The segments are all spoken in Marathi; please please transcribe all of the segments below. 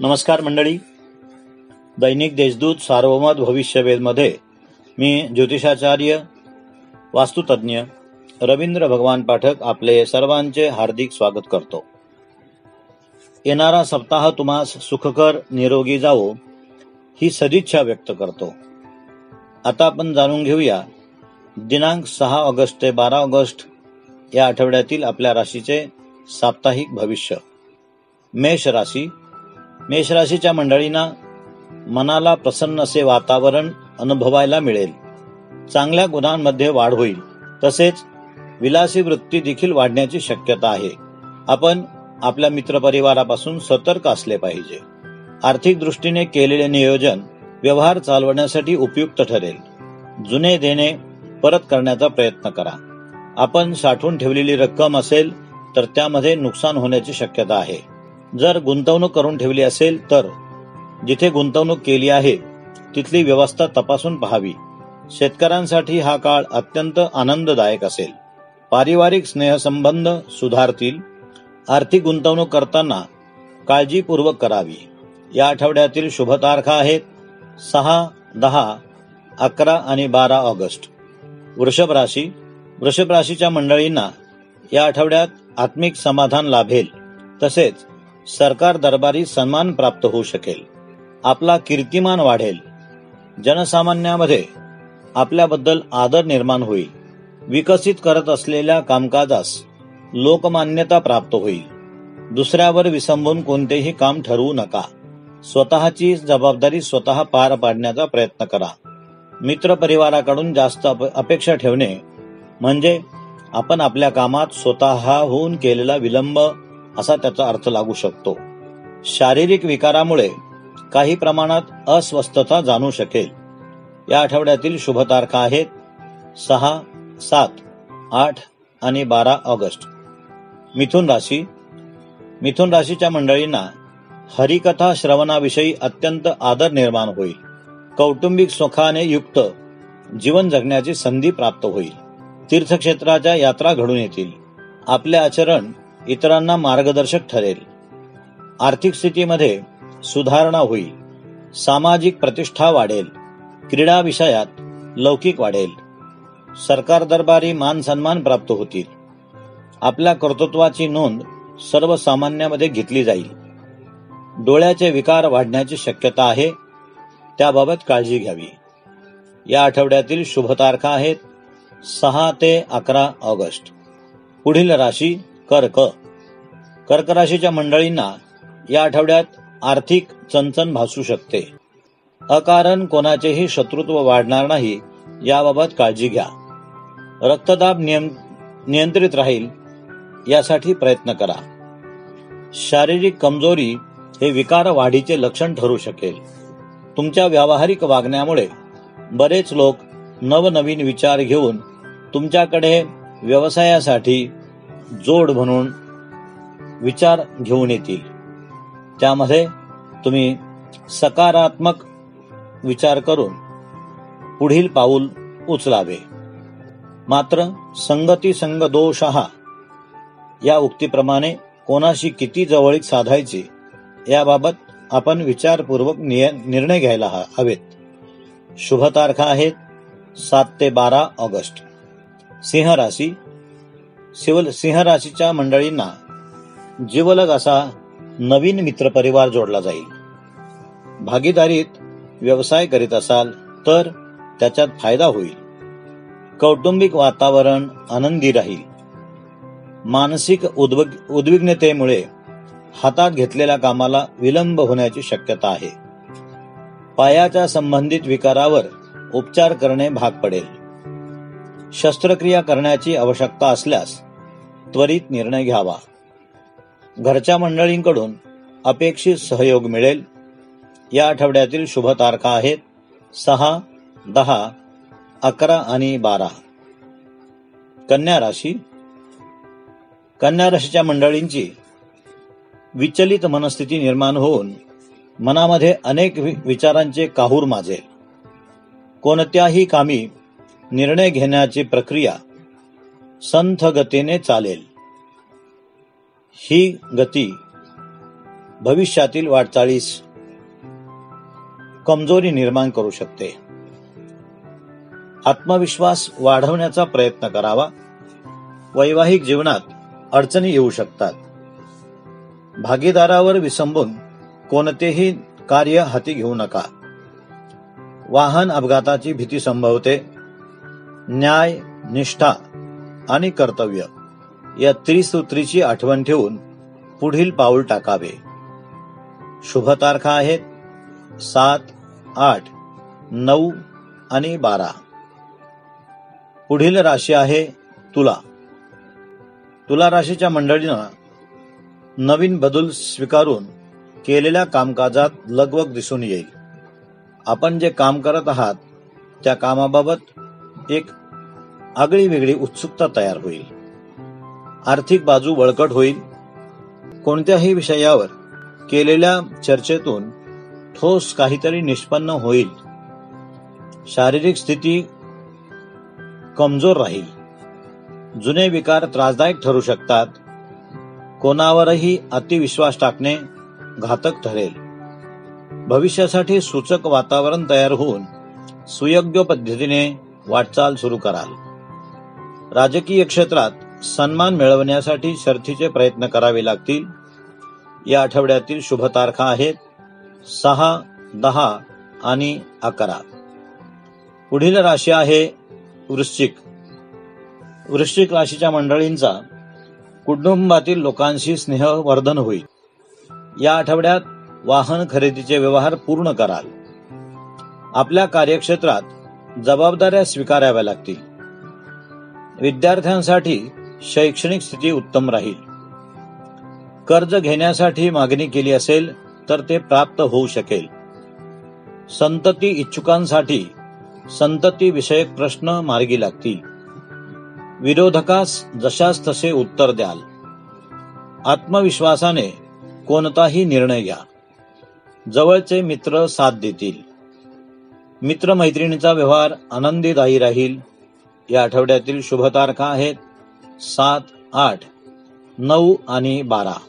नमस्कार मंडळी. दैनिक देशदूत सार्वमत भविष्यवेधमध्ये मी ज्योतिषाचार्य वास्तुतज्ञ रवींद्र भगवान पाठक आपले सर्वांचे हार्दिक स्वागत करतो. येणारा सप्ताह तुम्हास सुखकर निरोगी जावो ही सदिच्छा व्यक्त करतो. आता आपण जाणून घेऊया दिनांक सहा ऑगस्ट ते बारा ऑगस्ट या आठवड्यातील आपल्या राशीचे साप्ताहिक भविष्य. मेष राशी मेषराशीच्या मंडळींना मनाला प्रसन्न असे वातावरण अनुभवायला मिळेल. चांगल्या गुणांमध्ये वाढ होईल. तसेच विलासी वृत्ती देखील वाढण्याची शक्यता आहे. आपण आपल्या मित्रपरिवारापासून सतर्क असले पाहिजे. आर्थिक दृष्टीने केलेले नियोजन व्यवहार चालवण्यासाठी उपयुक्त ठरेल. जुने देणे परत करण्याचा प्रयत्न करा. आपण साठवून ठेवलेली रक्कम असेल तर त्यामध्ये नुकसान होण्याची शक्यता आहे. जर गुंतवणूक करून ठेवली असेल तर जिथे गुंतवणूक केली आहे तिथली व्यवस्था तपासून पाहावी. शेतकऱ्यांसाठी हा काळ अत्यंत आनंददायक असेल. पारिवारिक स्नेहसंबंध सुधारतील. आर्थिक गुंतवणूक करताना काळजीपूर्वक करावी. या आठवड्यातील शुभ तारखा आहेत सहा दहा अकरा आणि बारा ऑगस्ट. वृषभ राशी. वृषभ राशीच्या मंडळींना या आठवड्यात आत्मिक समाधान लाभेल. तसेच सरकार दरबारी सन्मान प्राप्त होऊ शकेल. आपला कीर्तिमान वाढेल. जनसामान्यामध्ये आपल्याबद्दल आदर निर्माण होईल. विकसित करत असलेल्या कामकाजास लोकमान्यता प्राप्त होईल. दुसऱ्यावर विसंबून कोणतेही काम ठरवू नका. स्वतःची जबाबदारी स्वतः पार पाडण्याचा प्रयत्न करा. मित्र परिवाराकडून जास्त अपेक्षा ठेवणे म्हणजे आपण आपल्या कामात स्वतःहून केलेला विलंब असा त्याचा अर्थ लागू शकतो. शारीरिक विकारामुळे काही प्रमाणात अस्वस्थता जाणू शकेल. या आठवड्यातील शुभ तारखा आहेत सहा सात आठ आणि बारा ऑगस्ट. मिथुन राशी. मिथुन राशीच्या मंडळींना हरिकथा श्रवणाविषयी अत्यंत आदर निर्माण होईल. कौटुंबिक सुखाने युक्त जीवन जगण्याची संधी प्राप्त होईल. तीर्थक्षेत्राच्या यात्रा घडून येतील. आपले आचरण इतरांना मार्गदर्शक ठरेल. आर्थिक स्थितीमध्ये सुधारणा होईल. सामाजिक प्रतिष्ठा वाढेल. क्रीडा विषयात लौकिक वाढेल. सरकार दरबारी मान सन्मान प्राप्त होतील. आपल्या कर्तृत्वाची नोंद सर्वसामान्यामध्ये घेतली जाईल. डोळ्याचे विकार वाढण्याची शक्यता आहे. त्याबाबत काळजी घ्यावी. या आठवड्यातील शुभ तारखा आहेत. सहा ते अकरा ऑगस्ट. पुढील राशी कर्क. कर्क राशीच्या मंडळींना या आठवड्यात आर्थिक चणचण भासू शकते. अकारण कोणाचेही शत्रुत्व वाढणार नाही याबाबत काळजी घ्या. रक्तदाब नियंत्रित राहील यासाठी प्रयत्न करा. शारीरिक कमजोरी हे विकार वाढीचे लक्षण ठरू शकेल. तुमच्या व्यावहारिक वागण्यामुळे बरेच लोक नवनवीन विचार घेऊन तुमच्याकडे व्यवसायासाठी जोड म्हणून विचार घेऊन येतील. त्यामध्ये तुम्ही सकारात्मक विचार करून पुढील पाऊल उचलावे. मात्र संगती संग दोष हा या उक्तीप्रमाणे कोणाशी किती जवळीक साधायची याबाबत आपण विचारपूर्वक निर्णय घ्यायला हवेत. शुभ तारखा आहेत सात ते बारा ऑगस्ट. सिंह राशी सिंह राशीच्या मंडळींना जीवलग असा नवीन मित्र परिवार जोडला जाईल. भागीदारीत व्यवसाय करीत असाल तर त्याच्यात फायदा होईल. कौटुंबिक वातावरण आनंदी राहील. मानसिक उद्विग्नतेमुळे हातात घेतलेल्या कामाला विलंब होण्याची शक्यता आहे. पायाच्या संबंधित विकारावर उपचार करणे भाग पडेल. शस्त्रक्रिया करण्याची आवश्यकता असल्यास त्वरित निर्णय घ्यावा. घरच्या मंडळींकडून अपेक्षित सहयोग मिळेल. या आठवड्यातील शुभ तारखा आहेत सहा दहा अकरा आणि बारा. कन्या राशी. कन्या राशीच्या मंडळींची विचलित मनस्थिती निर्माण होऊन मनामध्ये अनेक विचारांचे काहूर माजेल. कोणत्याही कामी निर्णय घेण्याची प्रक्रिया संथ गतीने चालेल. ही गती भविष्यातील वाटचाळीस कमजोरी निर्माण करू शकते. आत्मविश्वास वाढवण्याचा प्रयत्न करावा. वैवाहिक जीवनात अडचणी येऊ शकतात. भागीदारावर विसंबून कोणतेही कार्य हाती घेऊ नका. वाहन अपघाताची भीती संभवते. न्याय निष्ठा आणि कर्तव्य. या त्रिसूत्रीची आठवण ठेवून पुढील पाऊल टाकावे. शुभ तारखा आहेत सात आठ नऊ आणि बारा. पुढील राशी आहे तुला. तुला राशीच्या मंडळीनं नवीन बदल स्वीकारून केलेल्या कामकाजात लगवग दिसून येईल. आपण जे काम करत आहात त्या कामाबाबत एक आगळी वेगळी उत्सुकता तयार होईल. आर्थिक बाजू बळकट होईल. कोणत्याही विषयावर केलेल्या चर्चेतून ठोस काहीतरी निष्पन्न होईल. शारीरिक स्थिती कमजोर राहील. जुने विकार त्रासदायक ठरू शकतात. कोणावरही अतिविश्वास टाकणे घातक ठरेल. भविष्यासाठी सूचक वातावरण तयार होऊन सुयोग्य पद्धतीने वाटचाल सुरू कराल. राजकीय क्षेत्रात सन्मान मिळवण्यासाठी शर्थीचे प्रयत्न करावे लागतील. या आठवड्यातील शुभ तारखा आहेत सहा दहा आणि अकरा. पुढील राशी आहे वृश्चिक. वृश्चिक राशीच्या मंडळींचा कुटुंबातील लोकांशी स्नेहवर्धन होईल. या आठवड्यात वाहन खरेदीचे व्यवहार पूर्ण कराल. आपल्या कार्यक्षेत्रात जबाबदाऱ्या स्वीकाराव्या लागतील. विद्यार्थ्यांसाठी शैक्षणिक स्थिती उत्तम राहील. कर्ज घेण्यासाठी मागणी केली असेल तर ते प्राप्त होऊ शकेल. संतती इच्छुकांसाठी संतती विषयक प्रश्न मार्गी लागतील. विरोधकास जशास तसे उत्तर द्याल. आत्मविश्वासाने कोणताही निर्णय घ्या. जवळचे मित्र साथ देतील. मित्रमैत्रिणीचा व्यवहार आनंदीदायी राहील. या आठवड्यातील शुभ तारखा आहेत सात आठ नऊ आणि बारा.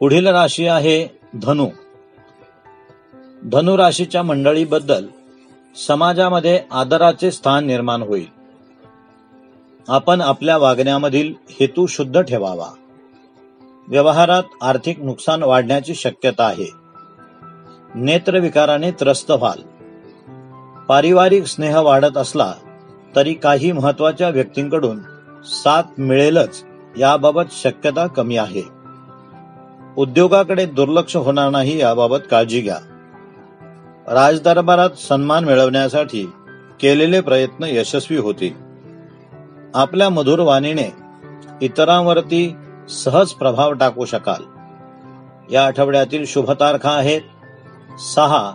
पुढील राशी आहे धनु. धनु राशीच्या मंडळीबद्दल समाजामध्ये आदराचे स्थान निर्माण होईल. आपण आपल्या वागण्यामधील हेतू शुद्ध ठेवावा. व्यवहारात आर्थिक नुकसान वाढण्याची शक्यता आहे. नेत्रविकाराने त्रस्त व्हाल. पारिवारिक स्नेह वाढत असला तरी काही महत्त्वाच्या व्यक्तींकडून साथ मिळेलच याबाबत शक्यता कमी आहे. उद्योगाकडे दुर्लक्ष होणार नाही याबाबत काळजी घ्या. राजदरबारात सन्मान मिळवण्यासाठी केलेले प्रयत्न यशस्वी होतील. आपल्या मधुर वाणीने इतरांवरती सहज प्रभाव टाकू शकाल. या आठवड्यातील शुभ तारखा आहेत सहा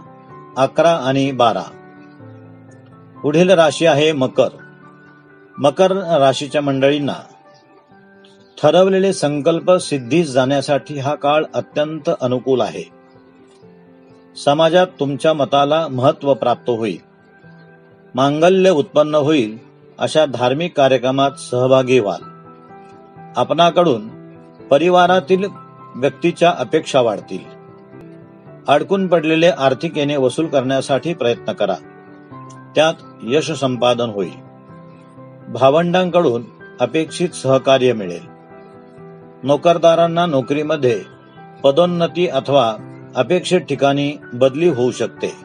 अकरा आणि बारा. पुढील राशी आहे मकर. मकर राशीच्या मंडळींना ठरवलेले संकल्प सिद्धीस जाण्यासाठी हा काळ अत्यंत अनुकूल आहे. समाजात तुमच्या मताला महत्त्व प्राप्त होईल. मांगल्य उत्पन्न होईल अशा धार्मिक कार्यक्रमात सहभागी व्हाल. आपणाकडून परिवारातील व्यक्तीच्या अपेक्षा वाढतील. अडकून पडलेले आर्थिक येणे वसूल करण्यासाठी प्रयत्न करा. त्यात यश संपादन होईल. भावंडांकडून अपेक्षित सहकार्य मिळेल. नोकरदारांना नोकरीमध्ये पदोन्नती अथवा अपेक्षित ठिकाणी बदली होऊ शकते.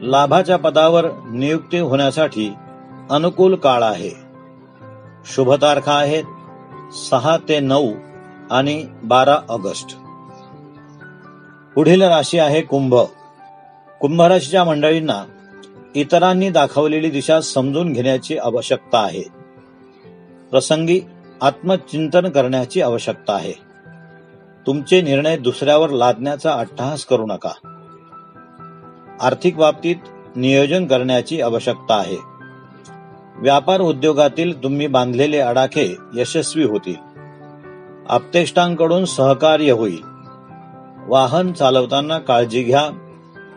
लाभाच्या पदावर नियुक्ती होण्यासाठी अनुकूल काळ आहे. शुभ तारखा आहेत सहा ते नऊ आणि बारा ऑगस्ट. पुढील राशी आहे कुंभ. कुंभ राशीच्या मंडळींना इतरांनी दाखवलेली दिशा समजून घेण्याची आवश्यकता आहे. प्रसंगी आत्मचिंतन करण्याची आवश्यकता आहे. तुमचे निर्णय दुसऱ्यावर लादण्याचा अट्टहास करू नका. आर्थिक बाबतीत नियोजन करण्याची आवश्यकता आहे. व्यापार उद्योगातील तुम्ही बांधलेले अडाखे यशस्वी होतील. आपतेष्टांकडून सहकार्य होईल. वाहन चालवताना काळजी घ्या.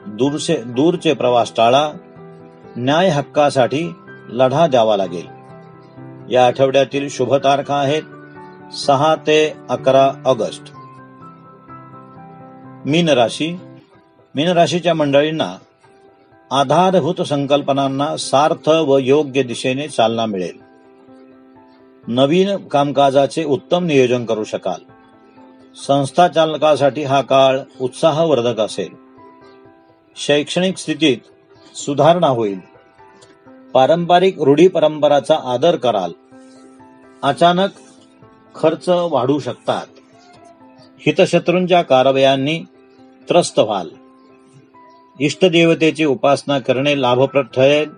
दूरचे दूरचे प्रवास टाळा. न्याय हक्कासाठी लढा द्यावा लागेल. या आठवड्यातील शुभ तारखा आहेत सहा ते अकरा ऑगस्ट. मीन राशी. मीन राशीच्या मंडळींना आधारभूत संकल्पनांना सार्थ व योग्य दिशेने चालना मिळेल. नवीन कामकाजाचे उत्तम नियोजन करू शकाल. संस्था चालकासाठी हा काळ उत्साहवर्धक असेल. शैक्षणिक स्थितीत सुधारणा होईल. पारंपरिक रूढी परंपराचा आदर कराल. अचानक खर्च वाढू शकतात. हितशत्रूंच्या कारवायांनी त्रस्त व्हाल. इष्टदेवतेची उपासना करणे लाभप्रद ठरेल.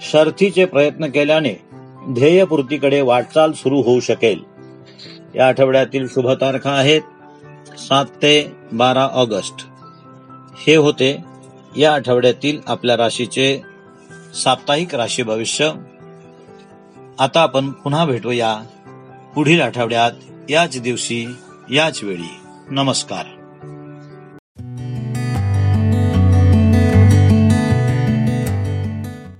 शर्थीचे प्रयत्न केल्याने ध्येयपूर्तीकडे वाटचाल सुरू होऊ शकेल. या आठवड्यातील शुभ तारखा आहेत सात ते बारा ऑगस्ट. हे होते या आठवड्यातील आपल्या राशीचे साप्ताहिक राशी भविष्य. आता आपण पुन्हा भेटूया पुढील आठवड्यात याच दिवशी याच वेळी. नमस्कार.